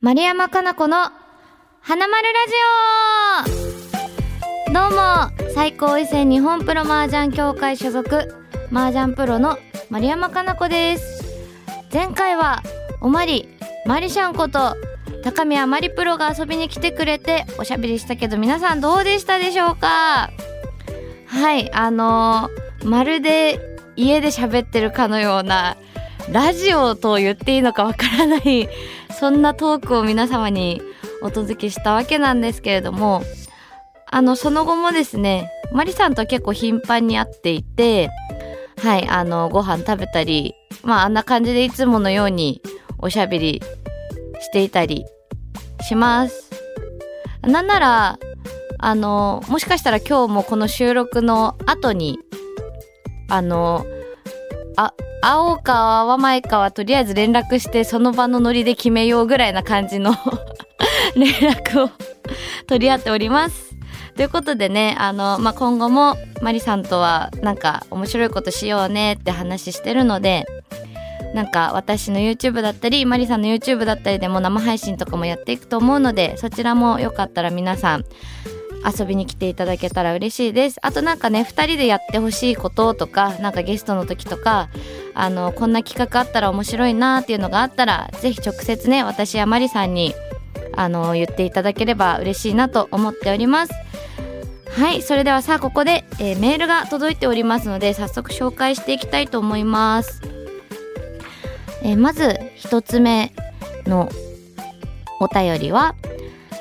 丸山かな子の花丸ラジオ。どうも最高位戦日本プロ麻雀協会所属麻雀プロの丸山かな子です。前回はおまりマリシャンこと高宮まりプロが遊びに来てくれておしゃべりしたけど皆さんどうでしたでしょうか？はいあのーまるで家で喋ってるかのようなラジオと言っていいのかわからないそんなトークを皆様にお届けしたわけなんですけれどもあのその後もですねマリさんと結構頻繁に会っていてはいあのご飯食べたりまああんな感じでいつものようにおしゃべりしていたりします。なんならあのもしかしたら今日もこの収録の後にあのあ会おうか会わないかはとりあえず連絡してその場のノリで決めようぐらいな感じの 連絡を取り合っております。ということでねあの、まあ、今後もマリさんとはなんか面白いことしようねって話してるのでなんか私の YouTube だったりマリさんの YouTube だったりでも生配信とかもやっていくと思うのでそちらもよかったら皆さん遊びに来ていただけたら嬉しいです。あとなんかね2人でやってほしいこととかなんかゲストの時とかあのこんな企画あったら面白いなっていうのがあったらぜひ直接ね私やマリさんにあの言っていただければ嬉しいなと思っております。はいそれではさあここで、えーメールが届いておりますので早速紹介していきたいと思います、えーまず一つ目のお便りは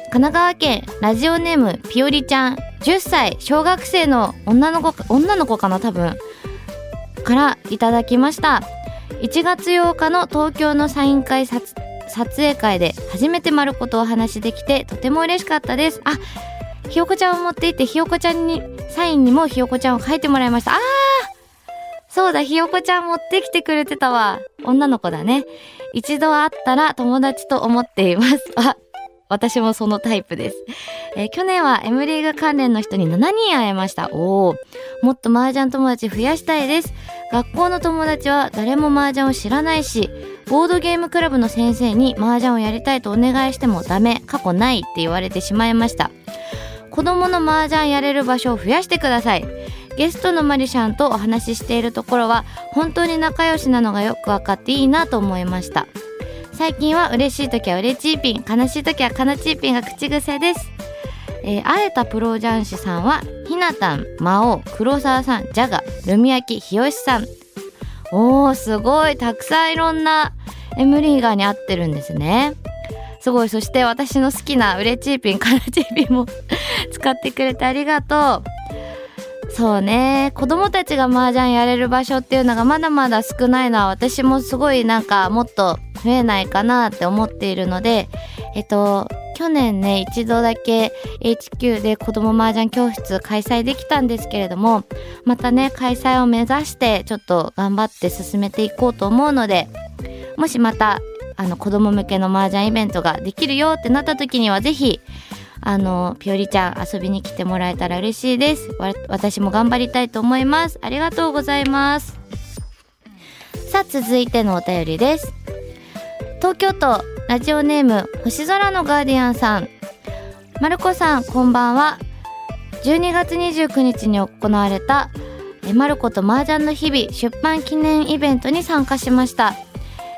神奈川県ラジオネームピオリちゃん。10歳小学生の女の子か女の子かな多分。からいただきました。1月8日の東京のサイン会撮影会で初めてまることお話しできてとても嬉しかったです。あひよこちゃんを持っていてひよこちゃんにサインにもひよこちゃんを書いてもらいました。あーそうだひよこちゃん持ってきてくれてたわ。女の子だね。一度会ったら友達と思っています。あ私もそのタイプです。えー去年は M リーグ関連の人に7人会えました。おお、もっと麻雀友達増やしたいです。学校の友達は誰も麻雀を知らないし、ボードゲームクラブの先生に麻雀をやりたいとお願いしてもダメ、過去ないって言われてしまいました。子供の麻雀やれる場所を増やしてください。ゲストのマリシャンとお話ししているところは本当に仲良しなのがよく分かっていいなと思いました。最近は嬉しい時は嬉しいピン悲しい時は悲しいピンが口癖です、えー、会えたプロ雀士さんはひなたん魔王黒沢さんジャガルミヤキ日吉さん。おーすごいたくさんいろんな M リーガーに会ってるんですね。すごいそして私の好きな嬉しいピン悲しいピンも 使ってくれてありがとう。そうね。子供たちが麻雀やれる場所っていうのがまだまだ少ないのは私もすごいなんかもっと増えないかなって思っているのでえっと去年ね一度だけ HQ で子供麻雀教室開催できたんですけれどもまたね開催を目指してちょっと頑張って進めていこうと思うのでもしまたあの子供向けの麻雀イベントができるよってなった時にはぜひあのピオリちゃん遊びに来てもらえたら嬉しいです。わ私も頑張りたいと思います。ありがとうございます。さあ続いてのお便りです。東京都ラジオネーム星空のガーディアンさん。まるこさんこんばんは。12月29日に行われたえまること麻雀の日々出版記念イベントに参加しました。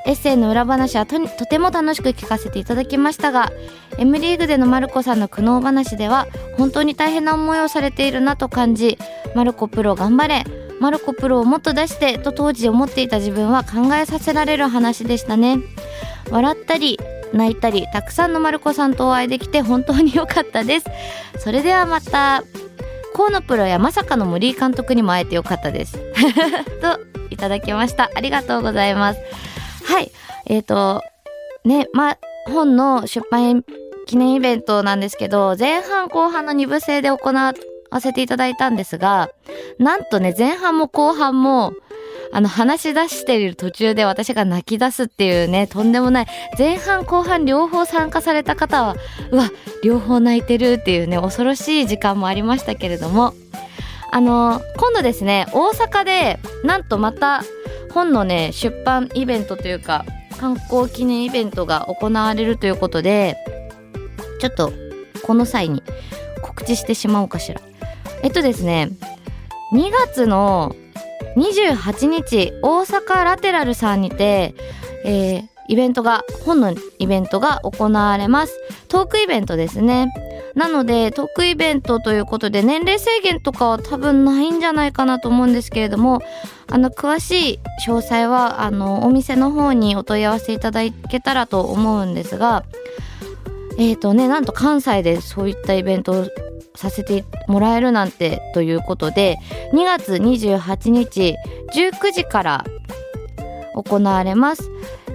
エッセイの裏話はととても楽しく聞かせていただきましたが M リーグでのマルコさんの苦悩話では本当に大変な思いをされているなと感じマルコプロ頑張れマルコプロをもっと出してと当時思っていた自分は考えさせられる話でしたね。笑ったり泣いたりたくさんのマルコさんとお会いできて本当に良かったです。それではまた河野プロやまさかの森井監督にも会えてよかったです。といただきました。ありがとうございます。はい。えっ、ー、とねま本の出版記念イベントなんですけど前半後半の2部制で行わせていただいたんですがなんとね前半も後半もあの話し出している途中で私が泣き出すっていうねとんでもない前半後半両方参加された方はうわ両方泣いてるっていうね恐ろしい時間もありましたけれどもあの今度ですね大阪でなんとまた本のね出版イベントというか観光記念イベントが行われるということでちょっとこの際に告知してしまおうかしら。えっとですね2月の28日大阪ラテラルさんにて、えー、イベントが本のイベントが行われます。トークイベントですね。なのでトークイベントということで年齢制限とかは多分ないんじゃないかなと思うんですけれどもあの詳しい詳細はあのお店の方にお問い合わせいただけたらと思うんですがえっ、ー、とねなんと関西でそういったイベントをさせてもらえるなんてということで2月28日19時から行われます。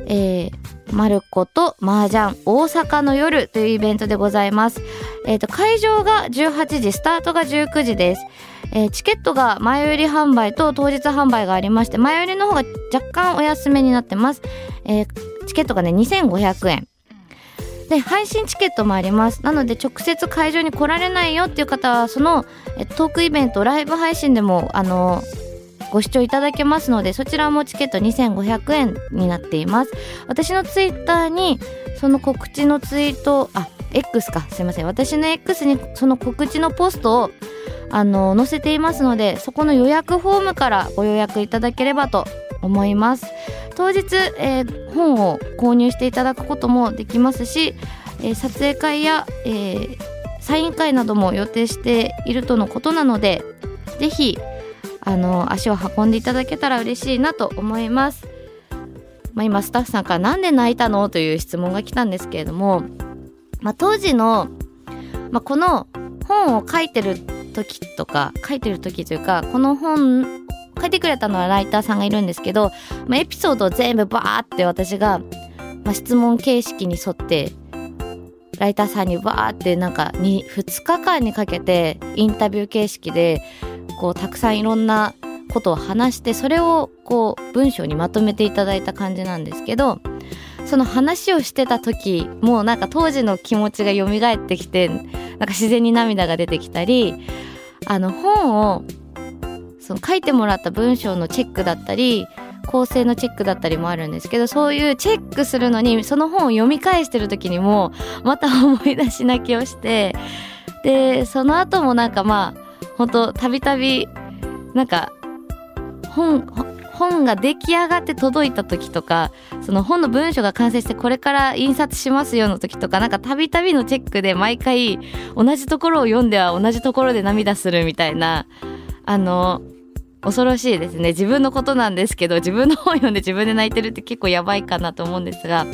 えーマルコと麻雀大阪の夜というイベントでございます。えっ、ー、と、会場が18時、スタートが19時です。えー、チケットが前売り販売と当日販売がありまして、前売りの方が若干お安めになってます。えー、チケットがね、2500円。で、配信チケットもあります。なので、直接会場に来られないよっていう方は、その、えトークイベント、ライブ配信でも、あのご視聴いただけますのでそちらもチケット2500円になっています。私のツイッターにその告知のツイートあ X か。すいません。私の X にその告知のポストをあの載せていますのでそこの予約フォームからご予約いただければと思います。当日、えー、本を購入していただくこともできますし、えー、撮影会や、えー、サイン会なども予定しているとのことなのでぜひあの足を運んでいただけたら嬉しいなと思います。まあ、今スタッフさんから「なんで泣いたの?」という質問が来たんですけれども、まあ、当時の、まあ、この本を書いてる時とか書いてる時というかこの本書いてくれたのはライターさんがいるんですけど、まあ、エピソードを全部バーって私が、まあ、質問形式に沿ってライターさんにバーってなんか 2, 2日間にかけてインタビュー形式でこうたくさんいろんなことを話してそれをこう文章にまとめていただいた感じなんですけどその話をしてた時もうなんか当時の気持ちが蘇ってきてなんか自然に涙が出てきたりあの本をその書いてもらった文章のチェックだったり構成のチェックだったりもあるんですけどそういうチェックするのにその本を読み返してる時にもまた思い出し泣きをしてでその後もなんかまあ本当たびたびなんか本本が出来上がって届いた時とかその本の文章が完成してこれから印刷しますよの時とかなんかたびたびのチェックで毎回同じところを読んでは同じところで涙するみたいなあの恐ろしいですね。自分のことなんですけど自分の本読んで自分で泣いてるって結構やばいかなと思うんですが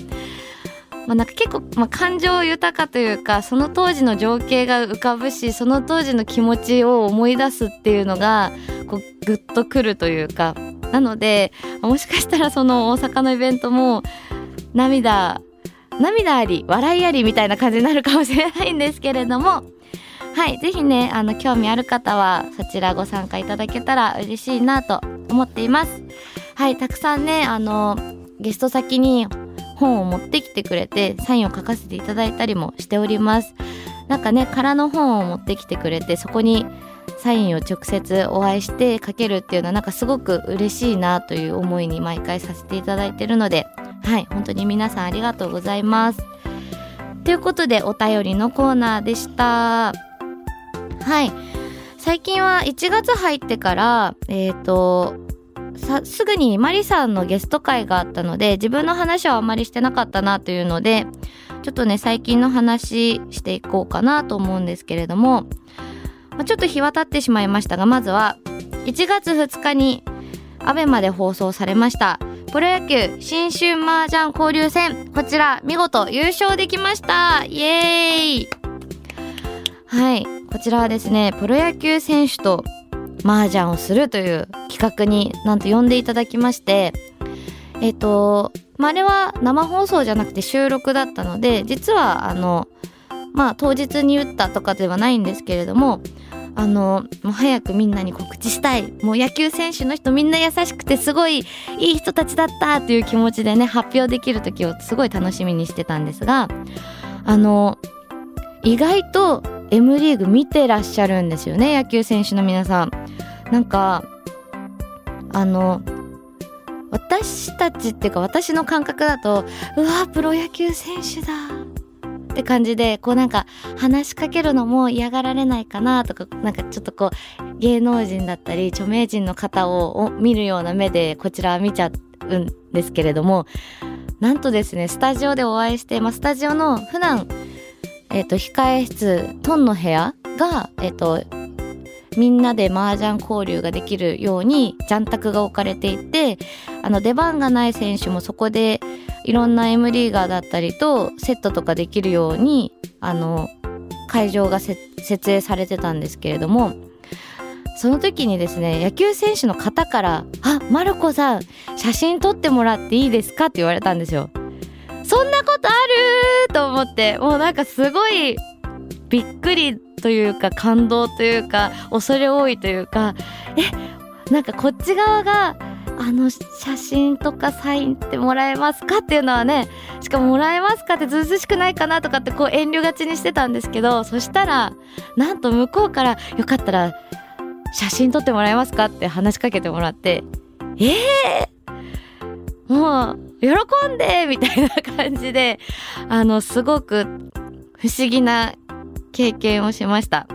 まあ、なんか結構、まあ、感情豊かというかその当時の情景が浮かぶしその当時の気持ちを思い出すっていうのがこうグッとくるというか。なのでもしかしたらその大阪のイベントも涙涙あり笑いありみたいな感じになるかもしれないんですけれども。はい是非ねあの興味ある方はそちらご参加いただけたら嬉しいなと思っています。はいたくさんねあのゲスト先に本を持ってきてくれてサインを書かせていただいたりもしております。なんかね空の本を持ってきてくれてそこにサインを直接お会いして書けるっていうのはなんかすごく嬉しいなという思いに毎回させていただいてるのではい本当に皆さんありがとうございます。ということでお便りのコーナーでした。はい。最近は1月入ってからえっ、ー、とさすぐにマリさんのゲスト会があったので自分の話はあまりしてなかったなというのでちょっとね最近の話していこうかなと思うんですけれども、まあ、ちょっと日は経ってしまいましたがまずは1月2日に ABEMA で放送されました。プロ野球新春麻雀交流戦。こちら見事優勝できました。イエーイ。はい。こちらはですねプロ野球選手と麻雀をするという企画になんと呼んでいただきましてえっ、と、まあ、あれは生放送じゃなくて収録だったので実はあのまあ当日に打ったとかではないんですけれどもあのもう早くみんなに告知したい。もう野球選手の人みんな優しくてすごいいい人たちだったっていう気持ちでね発表できる時をすごい楽しみにしてたんですがあの意外と M リーグ見てらっしゃるんですよね野球選手の皆さん。なんかあの私たちっていうか私の感覚だとうわプロ野球選手だって感じでこうなんか話しかけるのも嫌がられないかなとかなんかちょっとこう芸能人だったり著名人の方を見るような目でこちら見ちゃうんですけれどもなんとですねスタジオでお会いして、まあ、スタジオの普段えっ、ー、と控え室トンの部屋がえっ、ー、とみんなで麻雀交流ができるようにジャン卓が置かれていてあの出番がない選手もそこでいろんな M リーガーだったりとセットとかできるようにあの会場が設営されてたんですけれどもその時にですね野球選手の方から「あマルコさん写真撮ってもらっていいですか?」って言われたんですよ。そんなことあると思ってもうなんかすごいびっくりというか感動というか恐れ多いというかえなんかこっち側があの写真とかサインってもらえますかっていうのはねしかももらえますかってずうずしくないかなとかってこう遠慮がちにしてたんですけどそしたらなんと向こうからよかったら写真撮ってもらえますかって話しかけてもらってえー、もう喜んでみたいな感じであのすごく不思議な経験をしました。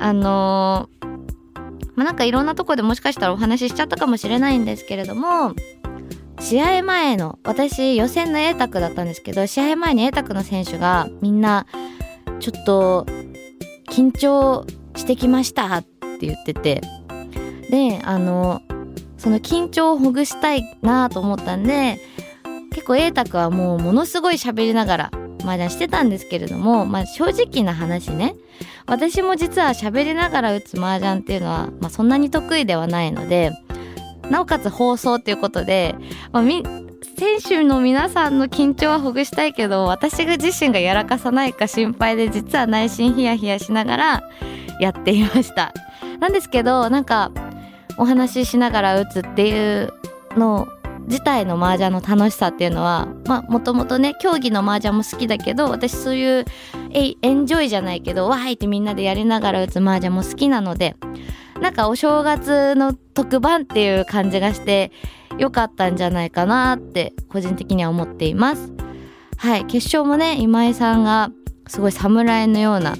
あの、まあ、なんかいろんなとこでもしかしたらお話ししちゃったかもしれないんですけれども、試合前の、私予選の A 卓だったんですけど、試合前に A 卓の選手がみんな、ちょっと、緊張してきましたって言ってて、で、あの、その緊張をほぐしたいなと思ったんで、結構 A 卓はもうものすごい喋りながら麻雀してたんですけれども、まあ、正直な話ね。私も実は喋りながら打つ麻雀っていうのは、まあ、そんなに得意ではないのでなおかつ放送っていうことで、まあ、み選手の皆さんの緊張はほぐしたいけど私が自身がやらかさないか心配で実は内心ヒヤヒヤしながらやっていました。なんですけどなんかお話ししながら打つっていうの自体の麻雀の楽しさっていうのはまあもともとね競技の麻雀も好きだけど私そういうえエンジョイじゃないけどわーいってみんなでやりながら打つ麻雀も好きなのでなんかお正月の特番っていう感じがして良かったんじゃないかなって個人的には思っています。はい決勝もね今井さんがすごい侍のような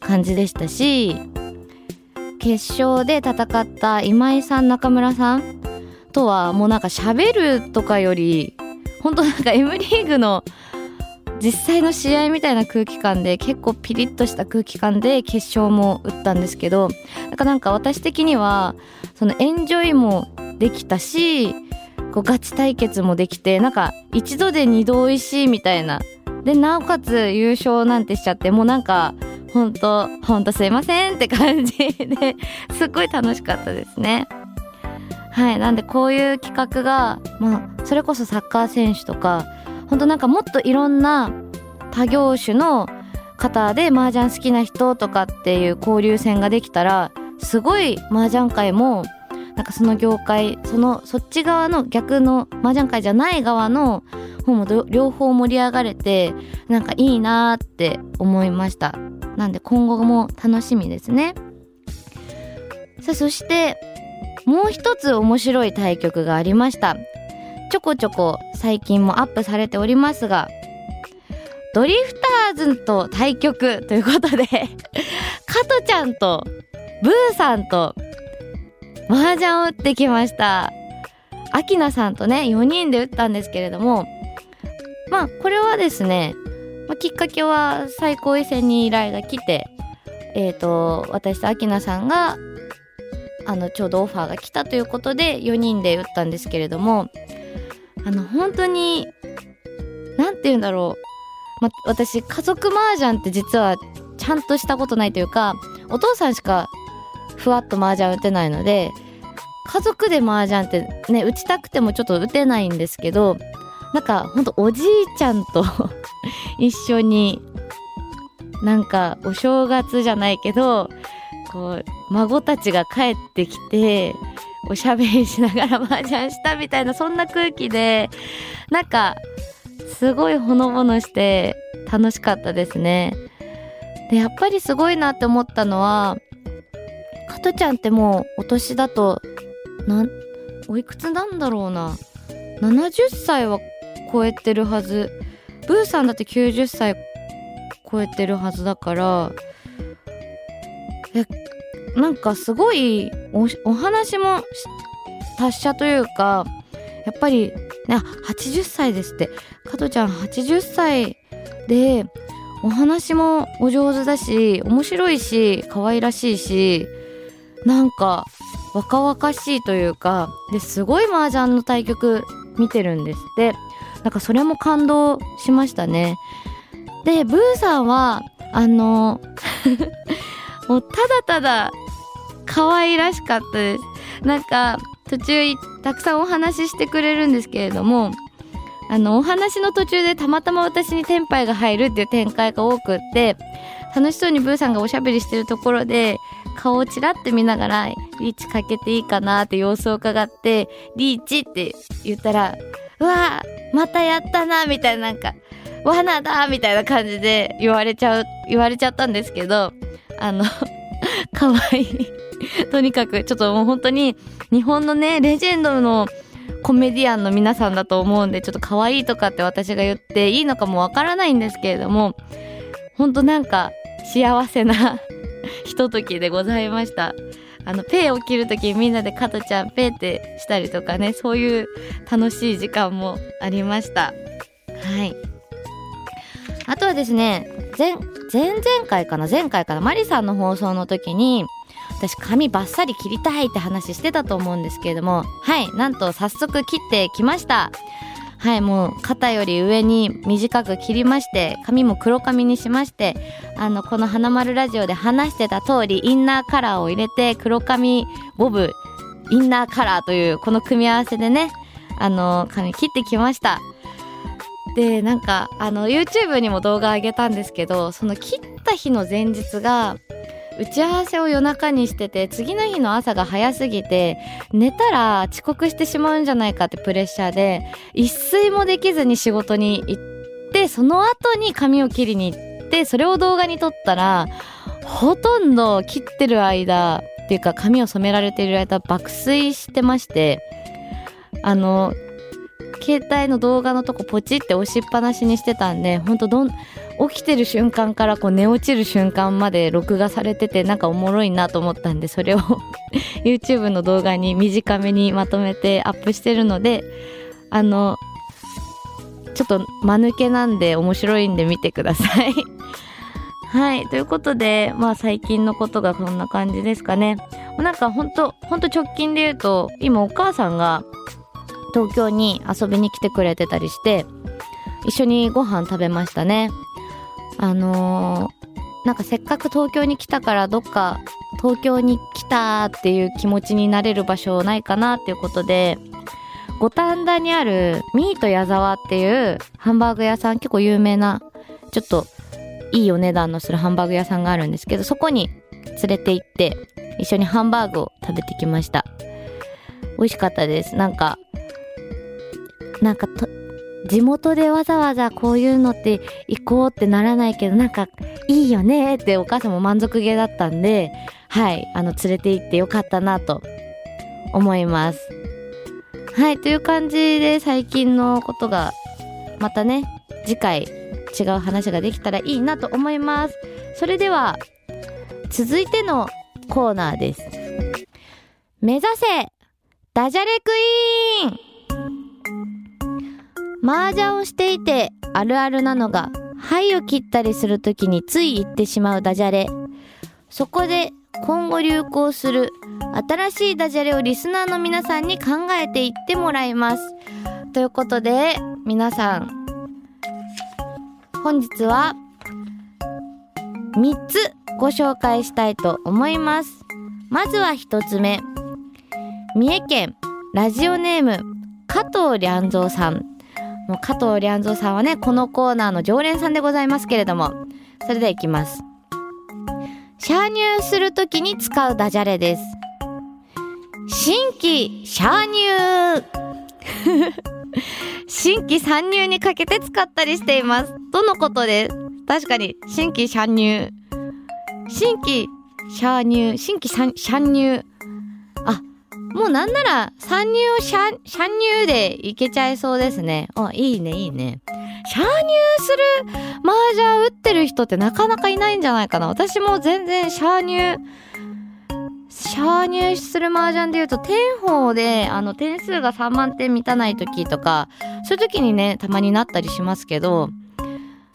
感じでしたし決勝で戦った今井さん中村さんとはもうなんか喋るとかより本当なんか M リーグの実際の試合みたいな空気感で結構ピリッとした空気感で決勝も打ったんですけどなんかなんか私的にはそのエンジョイもできたしこうガチ対決もできてなんか一度で二度美味しいみたいな。でなおかつ優勝なんてしちゃってもうなんかほんとほんとすいませんって感じですっごい楽しかったですね。はいなんでこういう企画がまあそれこそサッカー選手とかほんとなんかもっといろんな他業種の方で麻雀好きな人とかっていう交流戦ができたらすごい麻雀界もなんかその業界そのそっち側の逆の麻雀界じゃない側の方も両方盛り上がれてなんかいいなって思いましたなんで今後も楽しみですね。さあそしてもう一つ面白い対局がありました。ちょこちょこ最近もアップされておりますがドリフターズと対局ということで 加トちゃんとブーさんと麻雀を打ってきました。アキナさんとね4人で打ったんですけれどもまあこれはですね、まあ、きっかけは最高位戦に依頼が来てえ、ー、と私とアキナさんがあのちょうどオファーが来たということで4人で打ったんですけれどもあの本当に何て言うんだろう、ま、私家族麻雀って実はちゃんとしたことないというかお父さんしかふわっと麻雀打てないので家族で麻雀ってね打ちたくてもちょっと打てないんですけどなんかほんとおじいちゃんと一緒になんかお正月じゃないけどこう孫たちが帰ってきておしゃべりしながら麻雀したみたいなそんな空気でなんかすごいほのぼのして楽しかったですね。でやっぱりすごいなって思ったのは加トちゃんってもうお年だとなおいくつなんだろうな70歳は超えてるはずブーさんだって90歳超えてるはずだからえなんかすごいおお話も達者というかやっぱりね80歳ですって。加トちゃん80歳でお話もお上手だし面白いし可愛らしいしなんか若々しいというかですごい麻雀の対局見てるんですって。なんかそれも感動しましたね。でブーさんはあの もうただただ可愛らしかったです。なんか途中たくさんお話ししてくれるんですけれどもあのお話の途中でたまたま私にテンパイが入るっていう展開が多くって楽しそうにブーさんがおしゃべりしてるところで顔をちらって見ながらリーチかけていいかなって様子を伺ってリーチって言ったらうわまたやったなみたいななんか罠だみたいな感じで言われちゃう言われちゃったんですけどあの 可愛いとにかくちょっともう本当に日本のねレジェンドのコメディアンの皆さんだと思うんでちょっと可愛いとかって私が言っていいのかもわからないんですけれども本当なんか幸せなひとときでございました。あの、ペイを切るときみんなで加トちゃんペイってしたりとかね、そういう楽しい時間もありました。はい。あとはですね、前、前々回かな前回かなマリさんの放送の時に、私髪バッサリ切りたいって話してたと思うんですけれども、はい、なんと早速切ってきました。はい、もう肩より上に短く切りまして、髪も黒髪にしまして、あの、この花丸ラジオで話してた通り、インナーカラーを入れて、黒髪ボブ、インナーカラーという、この組み合わせでね、あの、髪切ってきました。で、なんか、あの、YouTube にも動画上げたんですけど、その切った日の前日が、打ち合わせを夜中にしてて次の日の朝が早すぎて寝たら遅刻してしまうんじゃないかってプレッシャーで一睡もできずに仕事に行ってその後に髪を切りに行ってそれを動画に撮ったらほとんど切ってる間っていうか髪を染められている間爆睡してましてあの携帯の動画のとこポチって押しっぱなしにしてたんでほんとどん起きてる瞬間からこう寝落ちる瞬間まで録画されててなんかおもろいなと思ったんでそれを YouTube の動画に短めにまとめてアップしてるのであのちょっと間抜けなんで面白いんで見てください はい。ということで、まあ最近のことがこんな感じですかね。なんかほんと、ほんと直近で言うと、今お母さんが東京に遊びに来てくれてたりして、一緒にご飯食べましたね。あのー、なんかせっかく東京に来たからどっか東京に来たっていう気持ちになれる場所ないかなっていうことで、五反田にあるミート矢沢っていうハンバーグ屋さん結構有名な、ちょっといいお値段のするハンバーグ屋さんがあるんですけど、そこに連れて行って一緒にハンバーグを食べてきました。美味しかったです。なんか、なんかと、地元でわざわざこういうのって行こうってならないけど、なんかいいよねってお母さんも満足げだったんで、はい、あの、連れて行ってよかったなと思います。はい、という感じで最近のことが、またね、次回違う話ができたらいいなと思います。それでは、続いてのコーナーです。目指せダジャレクイーン麻雀をしていてあるあるなのが、灰を切ったりするときについ言ってしまうダジャレ。そこで今後流行する新しいダジャレをリスナーの皆さんに考えていってもらいます。ということで、皆さん、本日は3つご紹介したいと思います。まずは1つ目。三重県ラジオネーム加藤良三さん。もう加藤良三さんはね、このコーナーの常連さんでございますけれども、それではいきます。シャー入するときに使うダジャレです。新規シャー入 新規参入にかけて使ったりしています。とのことです。確かに、新規参入。新規シャー入、新規参入。もうなんなら参入をシャシャン入でいけちゃいそうですね。あ、いいね、いいね。シャー入する麻雀打ってる人ってなかなかいないんじゃないかな。私も全然シャー入、シャー入する麻雀で言うと、天宝で、あの、点数が3万点満たない時とか、そういう時にね、たまになったりしますけど、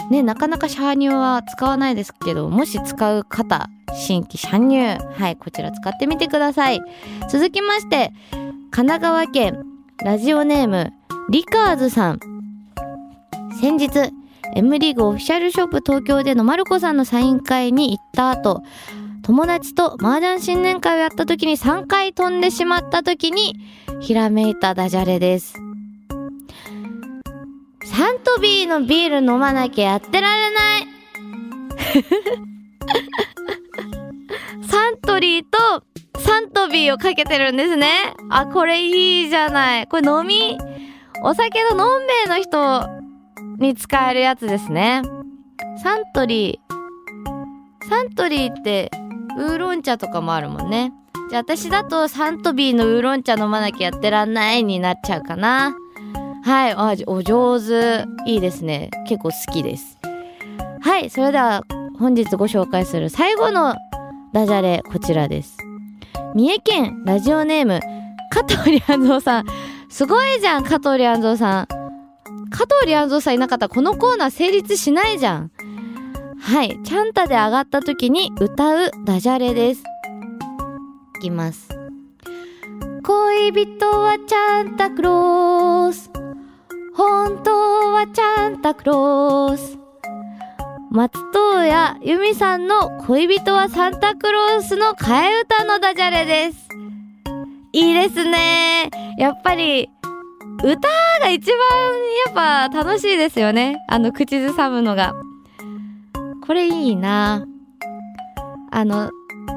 ね、なかなかシャー入は使わないですけど、もし使う方、新規シャン入、はい、こちら使ってみてください。続きまして、神奈川県、ラジオネーム、リカーズさん。先日、M リーグオフィシャルショップ東京でのマルコさんのサイン会に行った後、友達と麻雀新年会をやった時に3回飛んでしまった時に、ひらめいたダジャレです。サントビーのビール飲まなきゃやってられない サントリーとサントビーをかけてるんですね。あ、これいいじゃない。これ飲み、お酒ののんべえの人に使えるやつですね。サントリー。サントリーってウーロン茶とかもあるもんね。じゃあ私だとサントビーのウーロン茶飲まなきゃやってらんないになっちゃうかな。はい、あ、お上手。いいですね。結構好きです。はい、それでは本日ご紹介する最後のダジャレ、こちらです。三重県ラジオネーム、加藤リアンゾーさん。すごいじゃん、加藤リアンゾーさん。加藤リアンゾーさんいなかったらこのコーナー成立しないじゃん。はい。チャンタで上がった時に歌うダジャレです。いきます。恋人はチャンタクロース。本当はチャンタクロース。松任谷由実さんの恋人はサンタクロースの替え歌のダジャレです。いいですね。やっぱり、歌が一番やっぱ楽しいですよね。あの口ずさむのが。これいいなあの、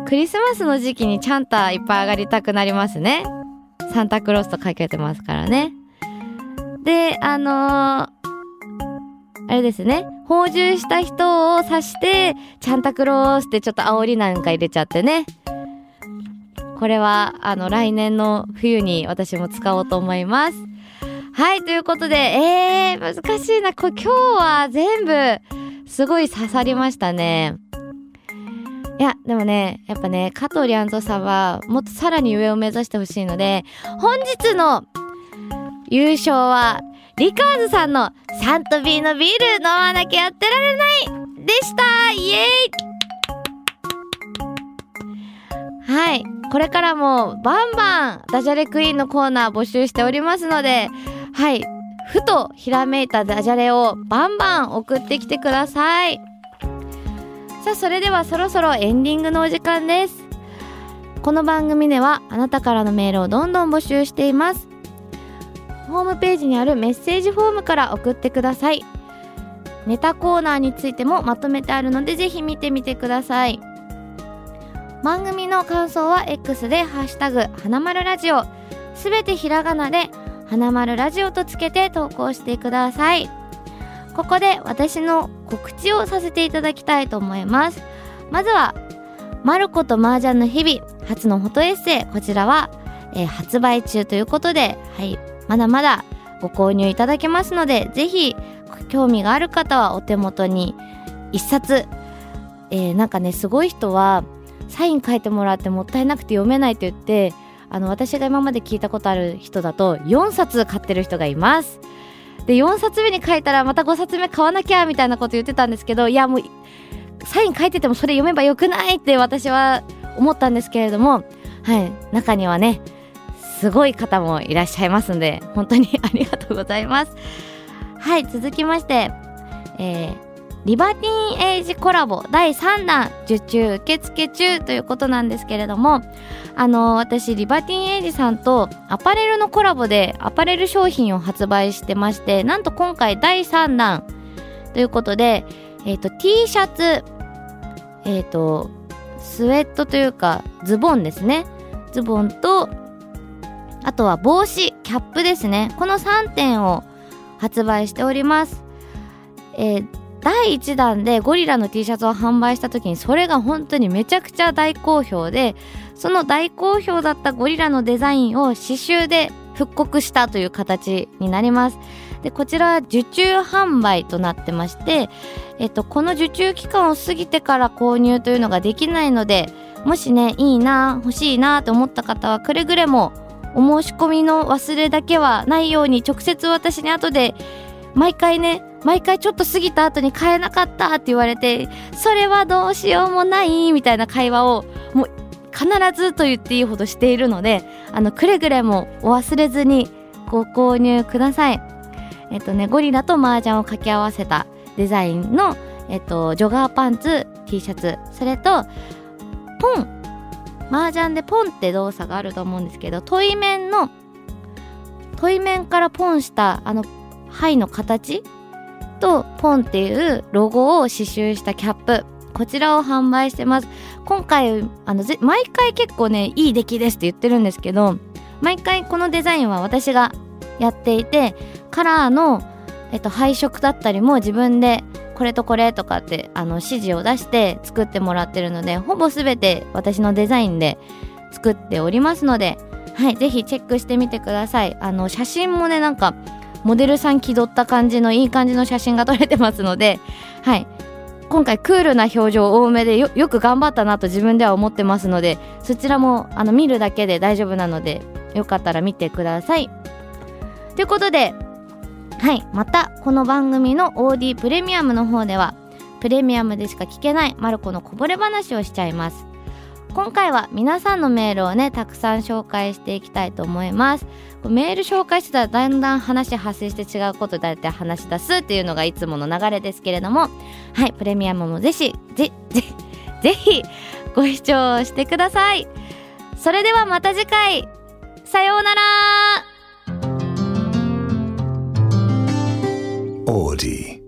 クリスマスの時期にチャンタいっぱい上がりたくなりますね。サンタクロースとかけてますからね。で、あのー、あれですね。放獣した人を指して、チャンタクロースってちょっと煽りなんか入れちゃってね。これは、あの、来年の冬に私も使おうと思います。はい、ということで、えー、難しいな。これ今日は全部、すごい刺さりましたね。いや、でもね、やっぱね、加藤リアンゾさんは、もっとさらに上を目指してほしいので、本日の優勝は、リカーズさんのサントビーのビール飲まなきゃやってられないでしたイエーイはい。これからもバンバンダジャレクイーンのコーナー募集しておりますので、はい。ふとひらめいたダジャレをバンバン送ってきてください。さあ、それではそろそろエンディングのお時間です。この番組ではあなたからのメールをどんどん募集しています。ホームページにあるメッセージフォームから送ってください。ネタコーナーについてもまとめてあるのでぜひ見てみてください。番組の感想は X でハッシュタグ花丸ラジオ。すべてひらがなで花丸ラジオとつけて投稿してください。ここで私の告知をさせていただきたいと思います。まずはマルコと麻雀の日々初のフォトエッセイ。こちらは、えー、発売中ということではい。まだまだご購入いただけますのでぜひ興味がある方はお手元に一冊。えー、なんかねすごい人はサイン書いてもらってもったいなくて読めないと言ってあの私が今まで聞いたことある人だと4冊買ってる人がいます。で4冊目に書いたらまた5冊目買わなきゃみたいなこと言ってたんですけどいやもうサイン書いててもそれ読めばよくないって私は思ったんですけれどもはい中にはねすごい方もいらっしゃいますので本当に ありがとうございますはい続きましてえーリバティンエイジコラボ第3弾受注受付中ということなんですけれども、あの、私、リバティンエイジさんとアパレルのコラボでアパレル商品を発売してまして、なんと今回第3弾ということで、えっ、ー、と、T シャツ、えっ、ー、と、スウェットというか、ズボンですね。ズボンと、あとは帽子、キャップですね。この3点を発売しております。えー第1弾でゴリラの T シャツを販売した時にそれが本当にめちゃくちゃ大好評でその大好評だったゴリラのデザインを刺繍で復刻したという形になりますでこちらは受注販売となってまして、えっと、この受注期間を過ぎてから購入というのができないのでもしねいいな欲しいなと思った方はくれぐれもお申し込みの忘れだけはないように直接私に後で毎回ね毎回ちょっと過ぎた後に買えなかったって言われてそれはどうしようもないみたいな会話をもう必ずと言っていいほどしているのであのくれぐれもお忘れずにご購入ください。えっとねゴリラと麻雀を掛け合わせたデザインのえっとジョガーパンツ T シャツそれとポン麻雀でポンって動作があると思うんですけど問い面の問い面からポンしたあの牌の形とポンっていうロゴを刺繍したキャップ。こちらを販売してます。今回あの毎回結構ねいい出来ですって言ってるんですけど毎回このデザインは私がやっていてカラーの、えっと、配色だったりも自分でこれとこれとかってあの指示を出して作ってもらってるのでほぼ全て私のデザインで作っておりますのではいぜひチェックしてみてください。あの写真もねなんかモデルさん気取った感じのいい感じの写真が撮れてますのではい。今回クールな表情多めでよく頑張ったなと自分では思ってますのでそちらもあの見るだけで大丈夫なのでよかったら見てください。ということではい。またこの番組の OD プレミアムの方ではプレミアムでしか聞けないマルコのこぼれ話をしちゃいます。今回は皆さんのメールをねたくさん紹介していきたいと思います。メール紹介してたらだんだん話発生して違うことだって話し出すっていうのがいつもの流れですけれどもはい。プレミアムもぜひぜぜぜひご視聴してください。それではまた次回。さようなら。Audi.